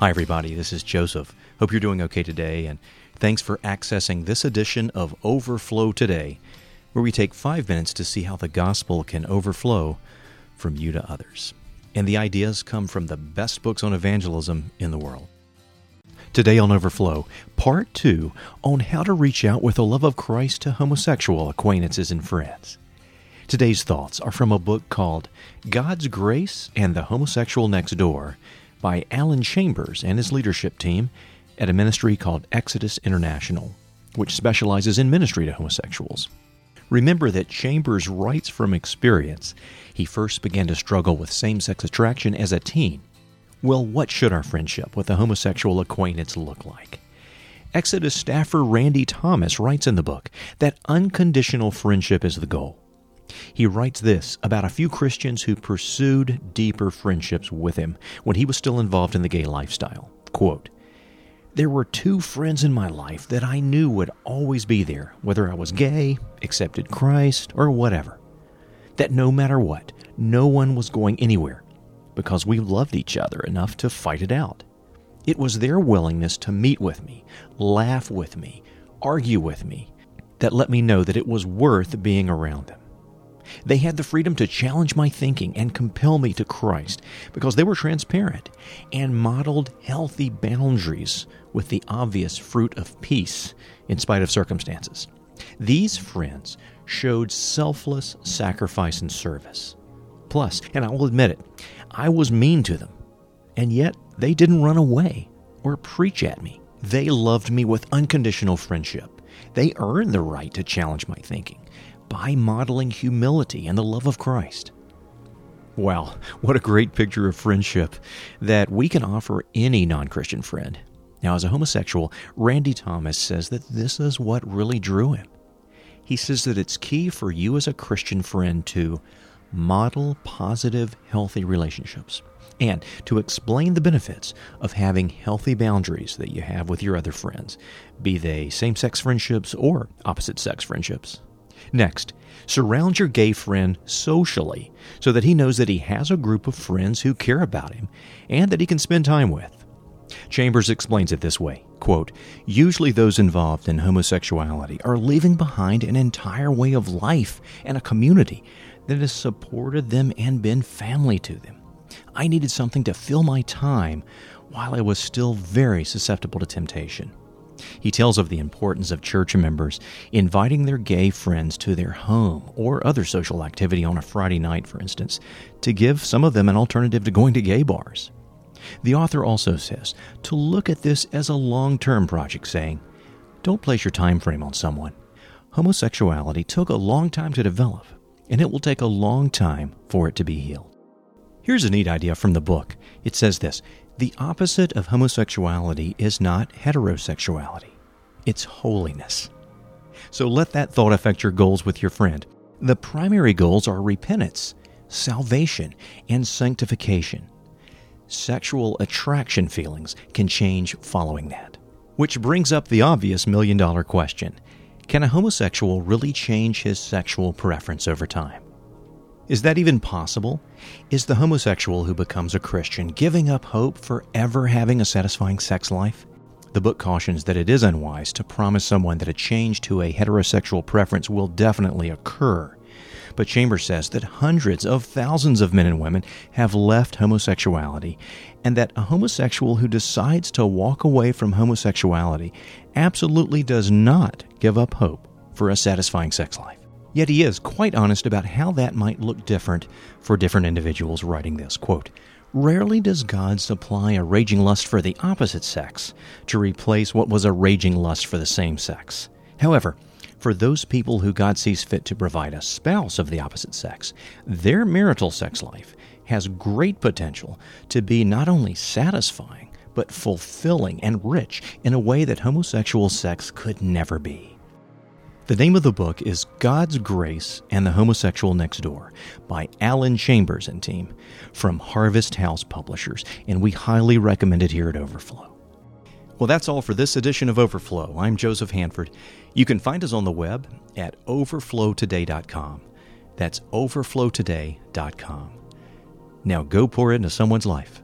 Hi, everybody. This is Joseph. Hope you're doing okay today, and thanks for accessing this edition of Overflow Today, where we take five minutes to see how the gospel can overflow from you to others. And the ideas come from the best books on evangelism in the world. Today on Overflow, part two on how to reach out with the love of Christ to homosexual acquaintances and friends. Today's thoughts are from a book called God's Grace and the Homosexual Next Door by Alan Chambers and his leadership team at a ministry called Exodus International, which specializes in ministry to homosexuals. Remember that Chambers writes from experience. He first began to struggle with same sex attraction as a teen. Well, what should our friendship with a homosexual acquaintance look like? Exodus staffer Randy Thomas writes in the book that unconditional friendship is the goal. He writes this about a few Christians who pursued deeper friendships with him when he was still involved in the gay lifestyle. Quote, there were two friends in my life that I knew would always be there, whether I was gay, accepted Christ, or whatever. That no matter what, no one was going anywhere because we loved each other enough to fight it out. It was their willingness to meet with me, laugh with me, argue with me, that let me know that it was worth being around them. They had the freedom to challenge my thinking and compel me to Christ because they were transparent and modeled healthy boundaries with the obvious fruit of peace in spite of circumstances. These friends showed selfless sacrifice and service. Plus, and I will admit it, I was mean to them, and yet they didn't run away or preach at me. They loved me with unconditional friendship. They earned the right to challenge my thinking by modeling humility and the love of Christ. Wow, what a great picture of friendship that we can offer any non Christian friend. Now, as a homosexual, Randy Thomas says that this is what really drew him. He says that it's key for you as a Christian friend to model positive, healthy relationships and to explain the benefits of having healthy boundaries that you have with your other friends, be they same sex friendships or opposite sex friendships. Next, surround your gay friend socially so that he knows that he has a group of friends who care about him and that he can spend time with. Chambers explains it this way quote, Usually those involved in homosexuality are leaving behind an entire way of life and a community that has supported them and been family to them. I needed something to fill my time while I was still very susceptible to temptation. He tells of the importance of church members inviting their gay friends to their home or other social activity on a Friday night, for instance, to give some of them an alternative to going to gay bars. The author also says to look at this as a long term project, saying, Don't place your time frame on someone. Homosexuality took a long time to develop, and it will take a long time for it to be healed. Here's a neat idea from the book. It says this the opposite of homosexuality is not heterosexuality, it's holiness. So let that thought affect your goals with your friend. The primary goals are repentance, salvation, and sanctification. Sexual attraction feelings can change following that. Which brings up the obvious million dollar question Can a homosexual really change his sexual preference over time? Is that even possible? Is the homosexual who becomes a Christian giving up hope for ever having a satisfying sex life? The book cautions that it is unwise to promise someone that a change to a heterosexual preference will definitely occur. But Chambers says that hundreds of thousands of men and women have left homosexuality, and that a homosexual who decides to walk away from homosexuality absolutely does not give up hope for a satisfying sex life. Yet he is quite honest about how that might look different for different individuals writing this. Quote, Rarely does God supply a raging lust for the opposite sex to replace what was a raging lust for the same sex. However, for those people who God sees fit to provide a spouse of the opposite sex, their marital sex life has great potential to be not only satisfying, but fulfilling and rich in a way that homosexual sex could never be. The name of the book is God's Grace and the Homosexual Next Door by Alan Chambers and team from Harvest House Publishers, and we highly recommend it here at Overflow. Well, that's all for this edition of Overflow. I'm Joseph Hanford. You can find us on the web at overflowtoday.com. That's overflowtoday.com. Now go pour it into someone's life